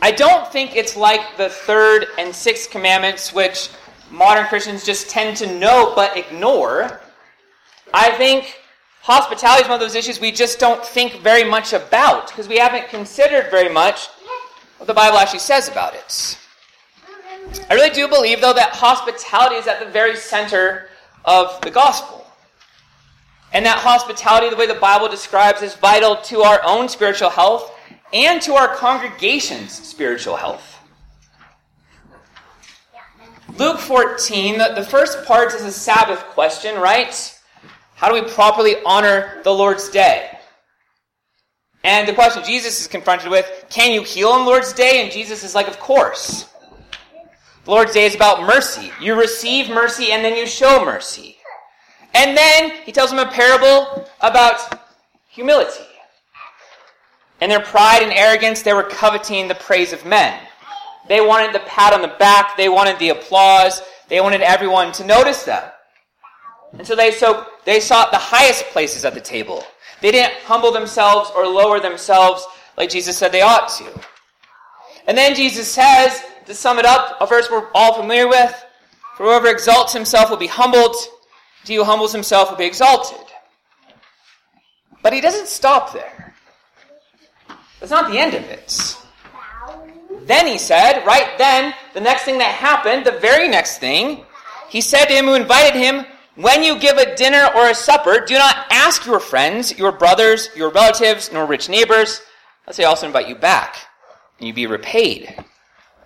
I don't think it's like the third and sixth commandments, which modern Christians just tend to know but ignore. I think hospitality is one of those issues we just don't think very much about because we haven't considered very much what the Bible actually says about it. I really do believe, though, that hospitality is at the very center of the gospel. And that hospitality, the way the Bible describes, is vital to our own spiritual health and to our congregation's spiritual health. Luke 14, the first part is a Sabbath question, right? How do we properly honor the Lord's day? And the question Jesus is confronted with, can you heal on Lord's day? And Jesus is like, of course. The Lord's day is about mercy. You receive mercy and then you show mercy. And then he tells him a parable about humility. In their pride and arrogance, they were coveting the praise of men. They wanted the pat on the back, they wanted the applause, they wanted everyone to notice them. And so they, so they sought the highest places at the table. They didn't humble themselves or lower themselves like Jesus said they ought to. And then Jesus says, to sum it up, a verse we're all familiar with, for whoever exalts himself will be humbled, he who humbles himself will be exalted. But he doesn't stop there. That's not the end of it. Then he said, right then, the next thing that happened, the very next thing, he said to him who invited him, When you give a dinner or a supper, do not ask your friends, your brothers, your relatives, nor rich neighbors, lest they also invite you back, and you be repaid.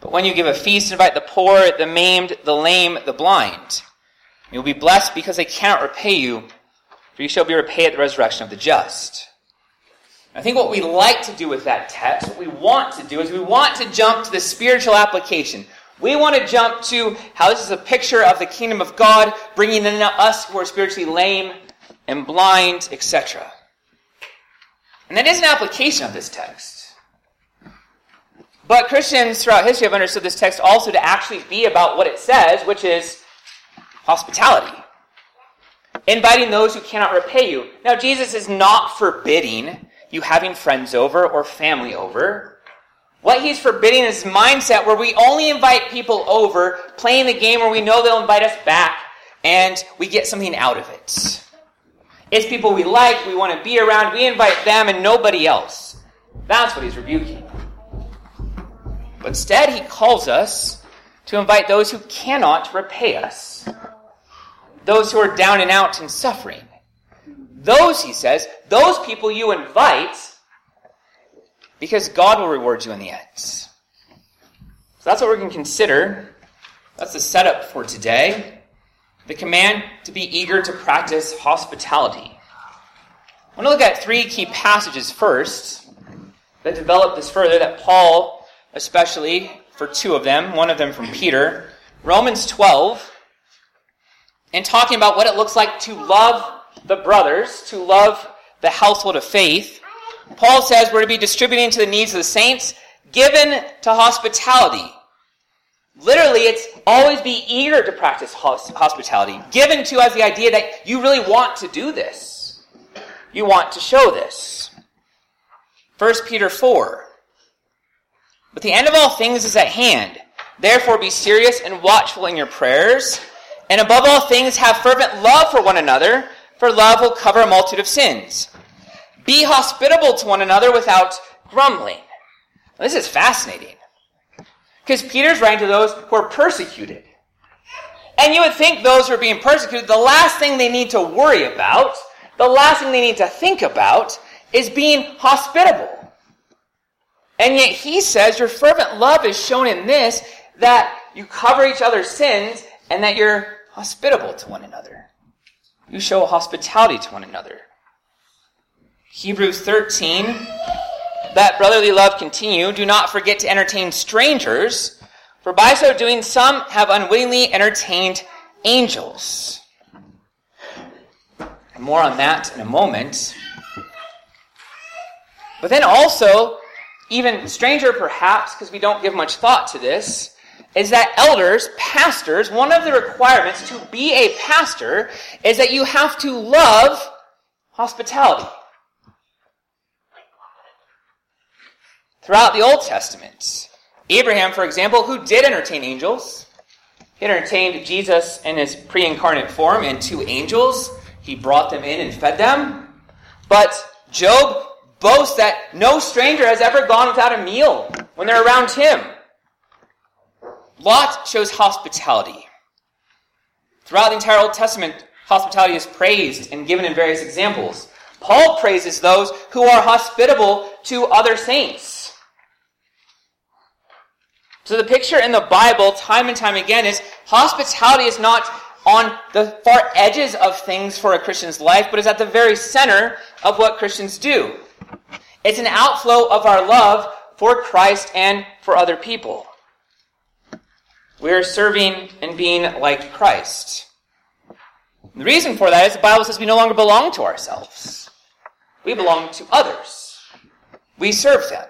But when you give a feast, invite the poor, the maimed, the lame, the blind. You will be blessed because they cannot repay you, for you shall be repaid at the resurrection of the just. I think what we like to do with that text, what we want to do, is we want to jump to the spiritual application. We want to jump to how this is a picture of the kingdom of God, bringing in us who are spiritually lame and blind, etc. And that is an application of this text. But Christians throughout history have understood this text also to actually be about what it says, which is hospitality. Inviting those who cannot repay you. Now, Jesus is not forbidding you having friends over or family over. What he's forbidding is mindset where we only invite people over, playing the game where we know they'll invite us back, and we get something out of it. It's people we like, we want to be around, we invite them and nobody else. That's what he's rebuking. But instead, he calls us to invite those who cannot repay us, those who are down and out and suffering. Those, he says, those people you invite because God will reward you in the end. So that's what we're going to consider. That's the setup for today. The command to be eager to practice hospitality. I want to look at three key passages first that develop this further, that Paul, especially for two of them, one of them from Peter, Romans 12, and talking about what it looks like to love the brothers, to love the household of faith. Paul says we're to be distributing to the needs of the saints, given to hospitality. Literally, it's always be eager to practice hospitality. Given to as the idea that you really want to do this. You want to show this. 1 Peter 4. But the end of all things is at hand. Therefore, be serious and watchful in your prayers. And above all things, have fervent love for one another for love will cover a multitude of sins. Be hospitable to one another without grumbling. This is fascinating. Because Peter's writing to those who are persecuted. And you would think those who are being persecuted, the last thing they need to worry about, the last thing they need to think about, is being hospitable. And yet he says your fervent love is shown in this, that you cover each other's sins, and that you're hospitable to one another. You show hospitality to one another. Hebrews 13, that brotherly love continue. Do not forget to entertain strangers, for by so doing some have unwittingly entertained angels. More on that in a moment. But then also, even stranger perhaps, because we don't give much thought to this, is that elders, pastors, one of the requirements to be a pastor is that you have to love hospitality. throughout the Old Testament. Abraham, for example, who did entertain angels, he entertained Jesus in his pre incarnate form and two angels. He brought them in and fed them. But Job boasts that no stranger has ever gone without a meal when they're around him. Lot shows hospitality. Throughout the entire Old Testament, hospitality is praised and given in various examples. Paul praises those who are hospitable to other saints. So the picture in the Bible, time and time again, is hospitality is not on the far edges of things for a Christian's life, but is at the very center of what Christians do. It's an outflow of our love for Christ and for other people. We are serving and being like Christ. The reason for that is the Bible says we no longer belong to ourselves. We belong to others. We serve them.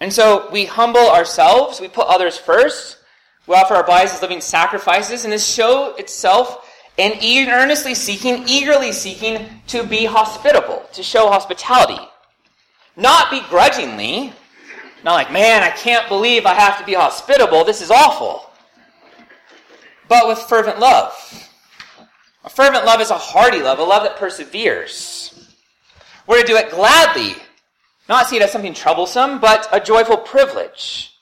And so we humble ourselves, we put others first, we offer our bodies as living sacrifices, and this show itself in earnestly seeking, eagerly seeking to be hospitable, to show hospitality. Not begrudgingly, not like, man, I can't believe I have to be hospitable, this is awful. But with fervent love. A fervent love is a hearty love, a love that perseveres. We're to do it gladly, not see it as something troublesome, but a joyful privilege.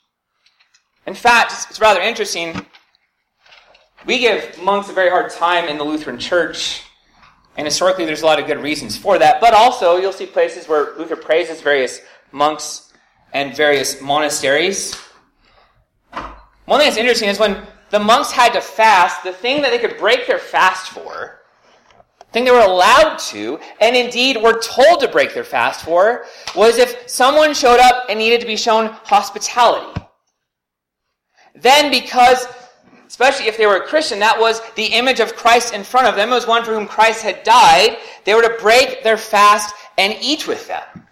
In fact, it's rather interesting. We give monks a very hard time in the Lutheran Church, and historically there's a lot of good reasons for that, but also you'll see places where Luther praises various monks and various monasteries. One thing that's interesting is when the monks had to fast, the thing that they could break their fast for, the thing they were allowed to, and indeed were told to break their fast for, was if someone showed up and needed to be shown hospitality. Then, because, especially if they were a Christian, that was the image of Christ in front of them, it was one for whom Christ had died, they were to break their fast and eat with them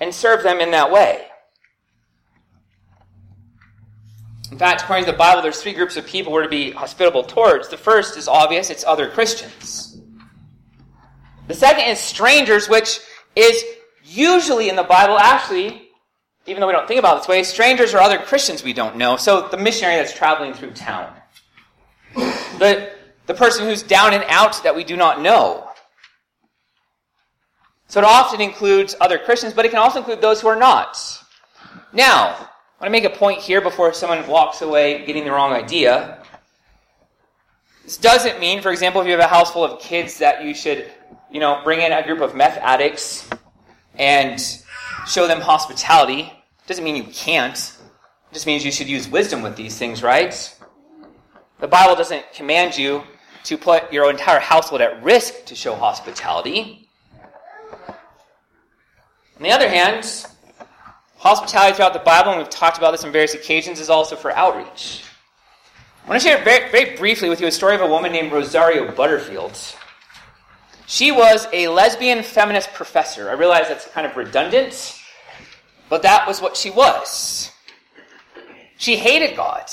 and serve them in that way. In fact, according to the Bible, there's three groups of people we're to be hospitable towards. The first is obvious, it's other Christians. The second is strangers, which is usually in the Bible, actually, even though we don't think about it this way, strangers are other Christians we don't know. So the missionary that's traveling through town. The, the person who's down and out that we do not know. So it often includes other Christians, but it can also include those who are not. Now, I want to make a point here before someone walks away getting the wrong idea. This doesn't mean, for example, if you have a house full of kids, that you should, you know, bring in a group of meth addicts and show them hospitality. It doesn't mean you can't. It just means you should use wisdom with these things, right? The Bible doesn't command you to put your entire household at risk to show hospitality. On the other hand, Hospitality throughout the Bible, and we've talked about this on various occasions, is also for outreach. I want to share very, very briefly with you a story of a woman named Rosaria Butterfield. She was a lesbian feminist professor. I realize that's kind of redundant, but that was what she was. She hated God,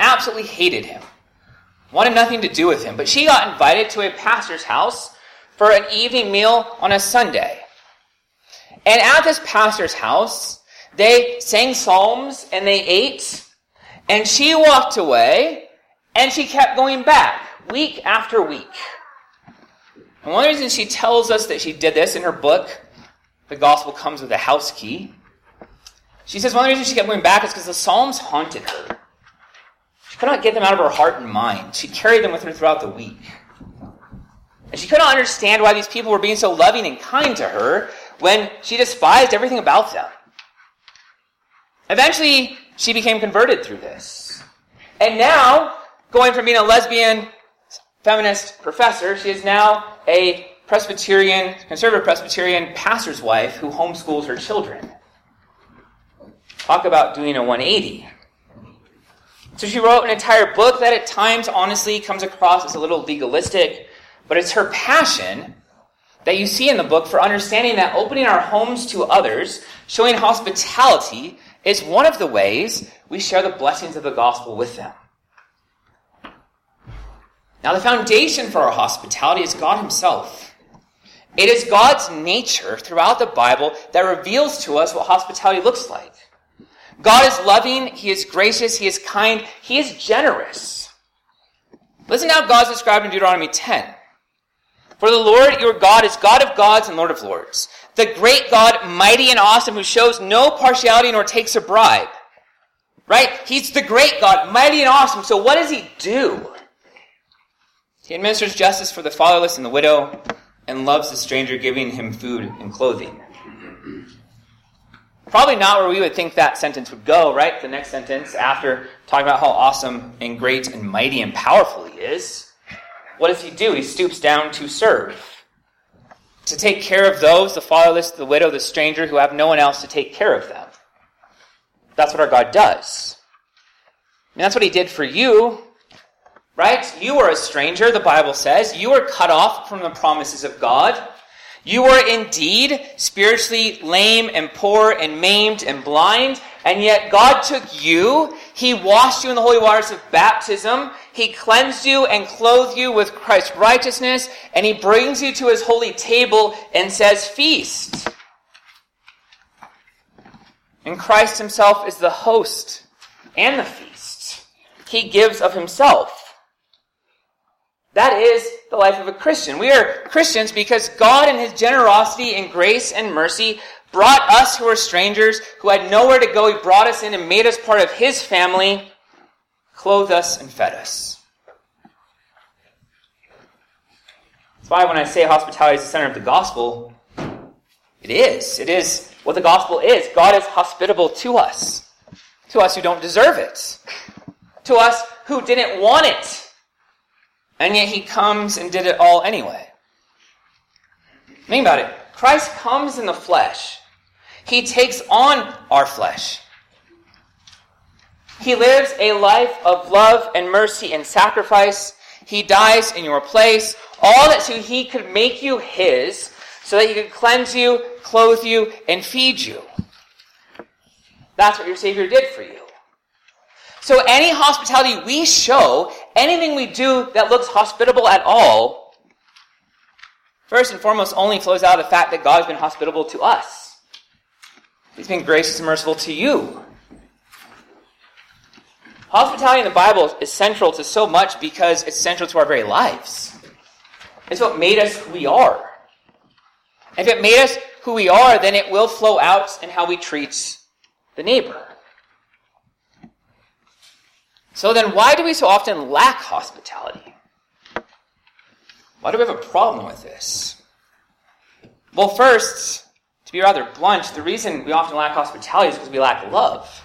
absolutely hated him, wanted nothing to do with him, but she got invited to a pastor's house for an evening meal on a Sunday. And at this pastor's house, they sang psalms and they ate, and she walked away, and she kept going back week after week. And one reasons she tells us that she did this in her book, The Gospel Comes with a House Key, she says one reasons she kept going back is because the Psalms haunted her. She could not get them out of her heart and mind. She carried them with her throughout the week. And she could not understand why these people were being so loving and kind to her when she despised everything about them. Eventually, she became converted through this. And now, going from being a lesbian feminist professor, she is now a Presbyterian, conservative Presbyterian pastor's wife who homeschools her children. Talk about doing a 180. So she wrote an entire book that at times, honestly, comes across as a little legalistic, but it's her passion that you see in the book for understanding that opening our homes to others, showing hospitality, is one of the ways we share the blessings of the gospel with them. Now, the foundation for our hospitality is God Himself. It is God's nature throughout the Bible that reveals to us what hospitality looks like. God is loving, He is gracious, He is kind, He is generous. Listen to how God is described in Deuteronomy 10. For the Lord your God is God of gods and Lord of lords, the great God, mighty and awesome, who shows no partiality nor takes a bribe. Right? He's the great God, mighty and awesome. So what does he do? He administers justice for the fatherless and the widow and loves the stranger, giving him food and clothing. Probably not where we would think that sentence would go, right? The next sentence, after talking about how awesome and great and mighty and powerful he is, what does he do? He stoops down to serve. To take care of those, the fatherless, the widow, the stranger, who have no one else to take care of them. That's what our God does. And that's what he did for you, right? You are a stranger, the Bible says. You are cut off from the promises of God. You are indeed spiritually lame and poor and maimed and blind, and yet God took you. He washed you in the holy waters of baptism. He cleansed you and clothed you with Christ's righteousness, and He brings you to His holy table and says, Feast. And Christ Himself is the host and the feast. He gives of Himself. That is the life of a Christian. We are Christians because God, in His generosity and grace and mercy, brought us who are strangers, who had nowhere to go, He brought us in and made us part of His family, clothed us and fed us. That's why when I say hospitality is the center of the gospel, it is. It is what the gospel is. God is hospitable to us, to us who don't deserve it, to us who didn't want it. And yet he comes and did it all anyway. Think about it. Christ comes in the flesh. He takes on our flesh. He lives a life of love and mercy and sacrifice. He dies in your place. All that so he could make you his, so that he could cleanse you, clothe you, and feed you. That's what your Savior did for you. So any hospitality we show, anything we do that looks hospitable at all, first and foremost only flows out of the fact that God has been hospitable to us. He's been gracious and merciful to you. Hospitality in the Bible is central to so much because it's central to our very lives. It's what made us who we are. If it made us who we are, then it will flow out in how we treat the neighbor. So then, why do we so often lack hospitality? Why do we have a problem with this? Well, first, to be rather blunt, the reason we often lack hospitality is because we lack love.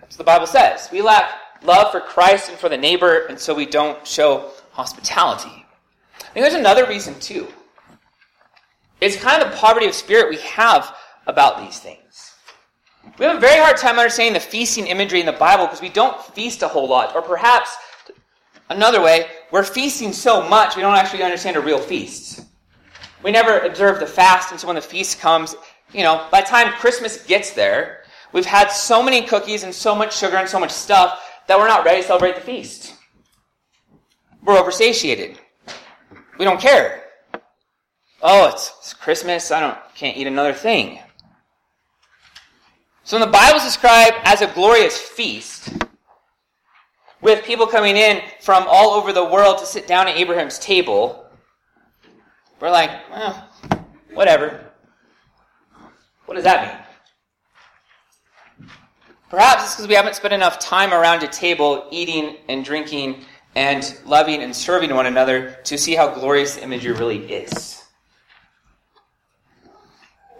That's what the Bible says. We lack love for Christ and for the neighbor, and so we don't show hospitality. I think there's another reason, too. It's kind of the poverty of spirit we have about these things. We have a very hard time understanding the feasting imagery in the Bible because we don't feast a whole lot. Or perhaps, another way, we're feasting so much we don't actually understand a real feast. We never observe the fast, and so when the feast comes, you know, by the time Christmas gets there, we've had so many cookies and so much sugar and so much stuff that we're not ready to celebrate the feast. We're oversatiated. We don't care. Oh, it's, it's Christmas. I don't can't eat another thing. So when the Bible is described as a glorious feast, with people coming in from all over the world to sit down at Abraham's table, we're like, well, whatever. What does that mean? Perhaps it's because we haven't spent enough time around a table eating and drinking and loving and serving one another to see how glorious the imagery really is.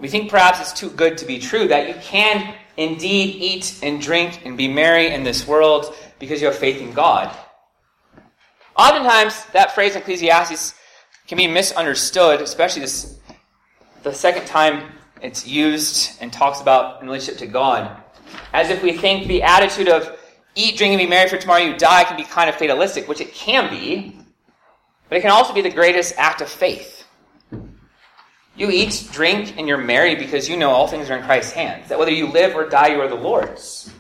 We think perhaps it's too good to be true that you can indeed eat and drink and be merry in this world because you have faith in God. Oftentimes, that phrase in Ecclesiastes can be misunderstood, especially this, the second time it's used and talks about in relationship to God, as if we think the attitude of eat, drink, and be merry for tomorrow you die can be kind of fatalistic, which it can be, but it can also be the greatest act of faith. You eat, drink, and you're merry because you know all things are in Christ's hands. That whether you live or die, you are the Lord's.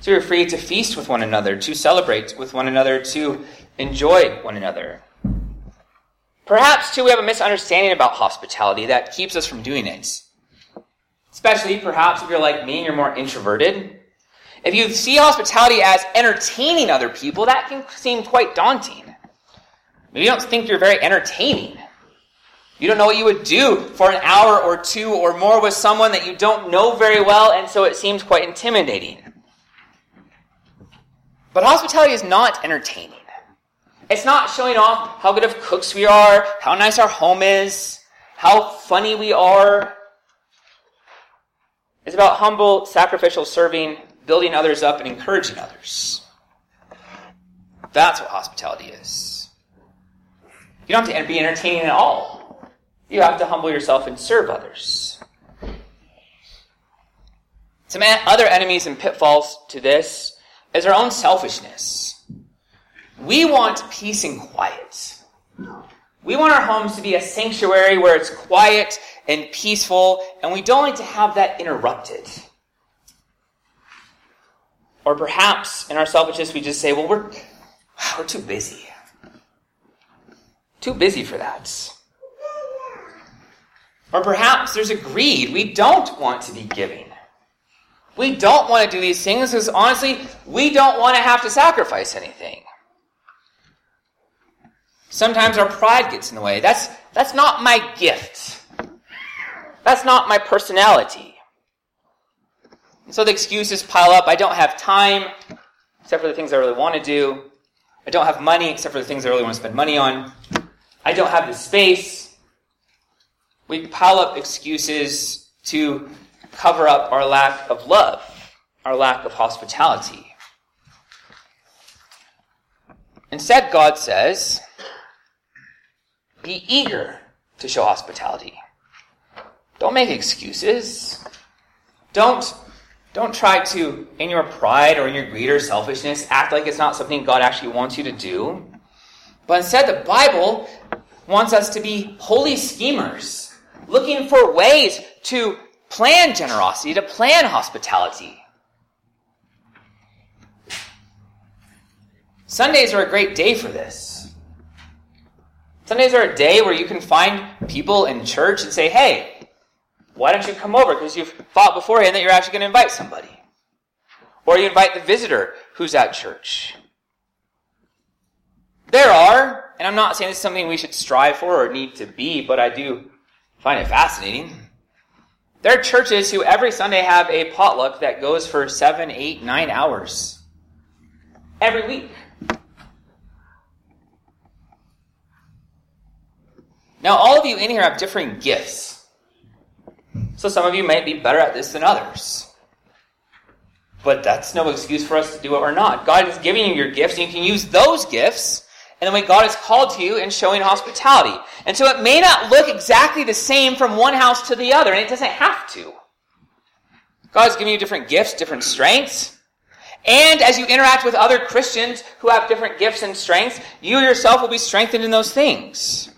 So you're free to feast with one another, to celebrate with one another, to enjoy one another. Perhaps, too, we have a misunderstanding about hospitality that keeps us from doing it. Especially, perhaps, if you're like me and you're more introverted. If you see hospitality as entertaining other people, that can seem quite daunting. Maybe you don't think you're very entertaining. You don't know what you would do for an hour or two or more with someone that you don't know very well, and so it seems quite intimidating. But hospitality is not entertaining. It's not showing off how good of cooks we are, how nice our home is, how funny we are. It's about humble, sacrificial serving, building others up, and encouraging others. That's what hospitality is. You don't have to be entertaining at all. You have to humble yourself and serve others. Some other enemies and pitfalls to this is our own selfishness. We want peace and quiet. We want our homes to be a sanctuary where it's quiet and peaceful, and we don't like to have that interrupted. Or perhaps in our selfishness, we just say, well, we're, we're too busy. Too busy for that. Or perhaps there's a greed. We don't want to be giving. We don't want to do these things because honestly, we don't want to have to sacrifice anything. Sometimes our pride gets in the way. That's, that's not my gift. That's not my personality. And so the excuses pile up. I don't have time, except for the things I really want to do. I don't have money, except for the things I really want to spend money on. I don't have the space. We pile up excuses to cover up our lack of love, our lack of hospitality. Instead, God says, be eager to show hospitality. Don't make excuses. Don't, don't try to, in your pride or in your greed or selfishness, act like it's not something God actually wants you to do. But instead, the Bible wants us to be holy schemers, looking for ways to plan generosity, to plan hospitality. Sundays are a great day for this. Sundays are a day where you can find people in church and say, hey, why don't you come over? Because you've thought beforehand that you're actually going to invite somebody. Or you invite the visitor who's at church. There are, and I'm not saying it's something we should strive for or need to be, but I do find it fascinating. There are churches who every Sunday have a potluck that goes for seven, eight, nine hours. Every week. Now, all of you in here have differing gifts. So some of you might be better at this than others. But that's no excuse for us to do it or not. God is giving you your gifts, and you can use those gifts and the way God has called to you in showing hospitality. And so it may not look exactly the same from one house to the other, and it doesn't have to. God is giving you different gifts, different strengths. And as you interact with other Christians who have different gifts and strengths, you yourself will be strengthened in those things.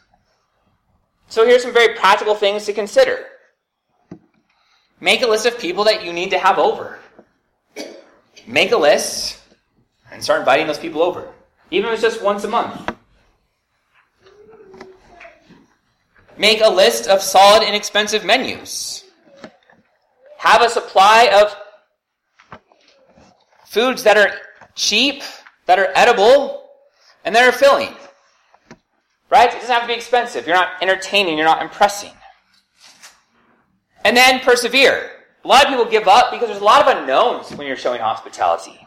So here's some very practical things to consider. Make a list of people that you need to have over. Make a list and start inviting those people over, even if it's just once a month. Make a list of solid, inexpensive menus. Have a supply of foods that are cheap, that are edible, and that are filling. Right? It doesn't have to be expensive. You're not entertaining, you're not impressing. And then persevere. A lot of people give up because there's a lot of unknowns when you're showing hospitality.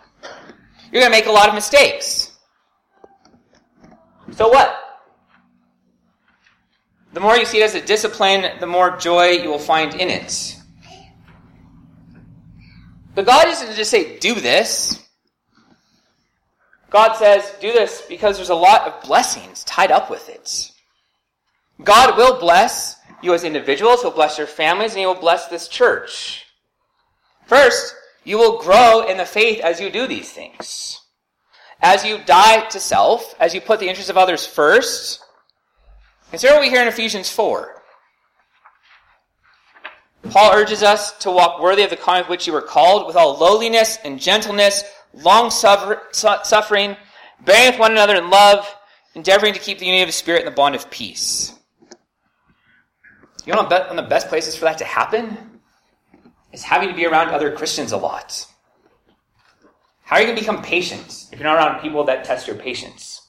You're going to make a lot of mistakes. So what? The more you see it as a discipline, the more joy you will find in it. But God doesn't just say, do this. God says, do this because there's a lot of blessings tied up with it. God will bless you as individuals, He'll bless your families, and He will bless this church. First, you will grow in the faith as you do these things. As you die to self, as you put the interests of others first. Consider what we hear in Ephesians 4. Paul urges us to walk worthy of the calling with which you were called, with all lowliness and gentleness, long suffering, bearing with one another in love, endeavoring to keep the unity of the Spirit in the bond of peace. You know one of the best places for that to happen? Is having to be around other Christians a lot. How are you going to become patient if you're not around people that test your patience?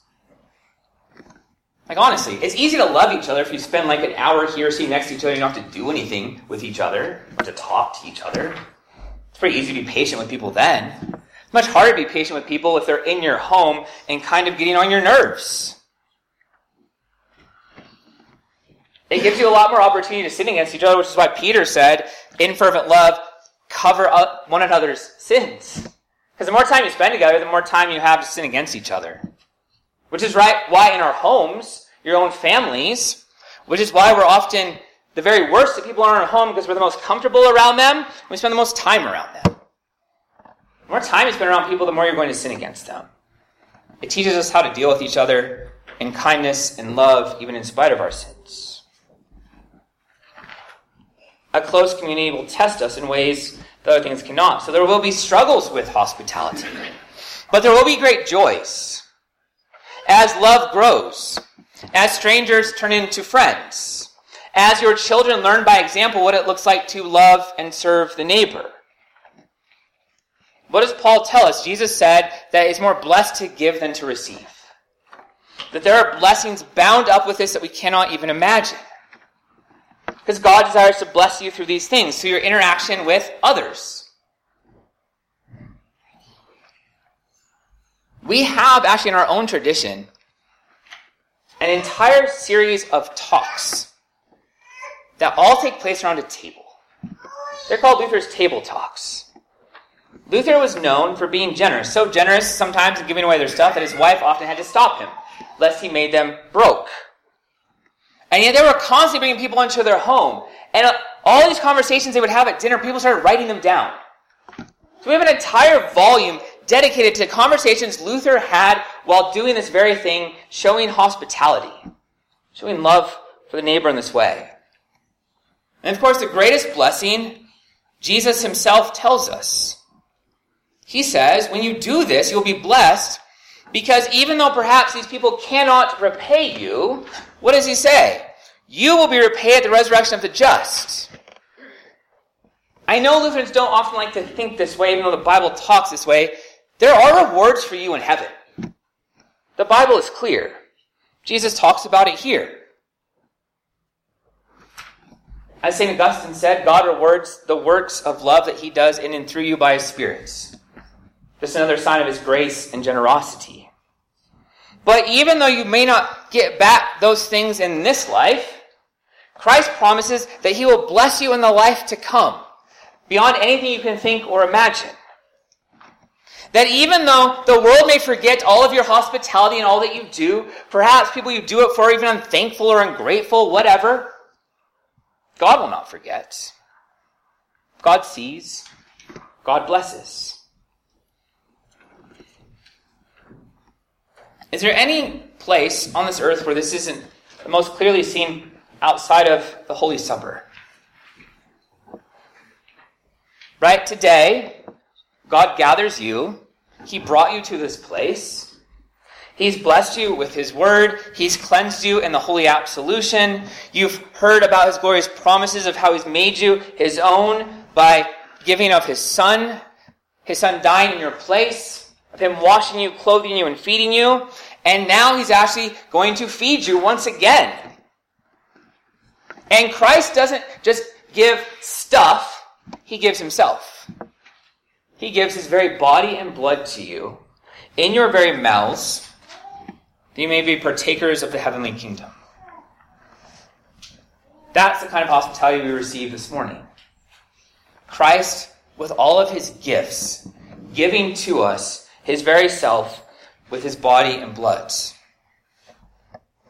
Like, honestly, it's easy to love each other if you spend like an hour here sitting next to each other and you don't have to do anything with each other or to talk to each other. It's pretty easy to be patient with people then. Much harder to be patient with people if they're in your home and kind of getting on your nerves. It gives you a lot more opportunity to sin against each other, which is why Peter said, in fervent love, cover up one another's sins. Because the more time you spend together, the more time you have to sin against each other. Which is right why in our homes, your own families, which is why we're often the very worst that people are in our home because we're the most comfortable around them, we spend the most time around them. The more time you spend around people, the more you're going to sin against them. It teaches us how to deal with each other in kindness and love, even in spite of our sins. A close community will test us in ways that other things cannot. So there will be struggles with hospitality, but there will be great joys as love grows, as strangers turn into friends, as your children learn by example what it looks like to love and serve the neighbor. What does Paul tell us? Jesus said that it's more blessed to give than to receive. That there are blessings bound up with this that we cannot even imagine. Because God desires to bless you through these things, through your interaction with others. We have, actually, in our own tradition, an entire series of talks that all take place around a table. They're called Luther's table talks. Luther was known for being generous, so generous sometimes in giving away their stuff that his wife often had to stop him, lest he made them broke. And yet they were constantly bringing people into their home. And all these conversations they would have at dinner, people started writing them down. So we have an entire volume dedicated to conversations Luther had while doing this very thing, showing hospitality, showing love for the neighbor in this way. And of course, the greatest blessing, Jesus himself tells us. He says, when you do this, you'll be blessed because even though perhaps these people cannot repay you, what does he say? You will be repaid at the resurrection of the just. I know Lutherans don't often like to think this way, even though the Bible talks this way. There are rewards for you in heaven. The Bible is clear. Jesus talks about it here. As St. Augustine said, God rewards the works of love that he does in and through you by his spirits. Just another sign of his grace and generosity. But even though you may not get back those things in this life, Christ promises that he will bless you in the life to come, beyond anything you can think or imagine. That even though the world may forget all of your hospitality and all that you do, perhaps people you do it for are even unthankful or ungrateful, whatever, God will not forget. God sees. God blesses. Is there any place on this earth where this isn't the most clearly seen outside of the Holy Supper? Right? Today, God gathers you. He brought you to this place. He's blessed you with His Word. He's cleansed you in the Holy Absolution. You've heard about His glorious promises of how He's made you His own by giving of His Son, His Son dying in your place, of Him washing you, clothing you, and feeding you. And now He's actually going to feed you once again. And Christ doesn't just give stuff, He gives Himself. He gives his very body and blood to you in your very mouths, that you may be partakers of the heavenly kingdom. That's the kind of hospitality we receive this morning. Christ, with all of his gifts, giving to us his very self with his body and blood.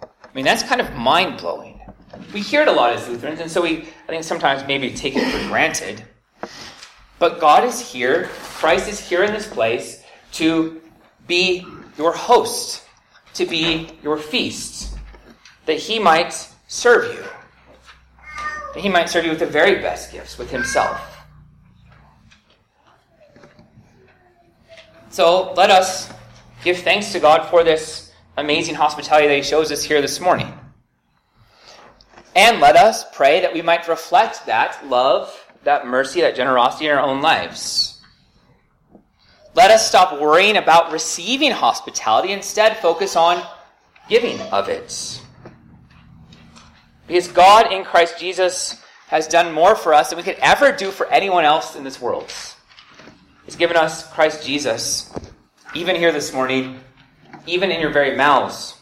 I mean, that's kind of mind blowing. We hear it a lot as Lutherans, and so we, I think, sometimes maybe take it for granted. But God is here, Christ is here in this place to be your host, to be your feast, that he might serve you, that he might serve you with the very best gifts, with himself. So let us give thanks to God for this amazing hospitality that he shows us here this morning. And let us pray that we might reflect that love, that mercy, that generosity in our own lives. Let us stop worrying about receiving hospitality, instead, focus on giving of it. Because God in Christ Jesus has done more for us than we could ever do for anyone else in this world. He's given us Christ Jesus, even here this morning, even in your very mouths,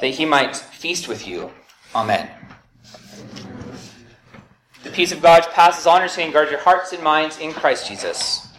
that he might feast with you. Amen. The peace of God passes on understanding. Guard your hearts and minds in Christ Jesus.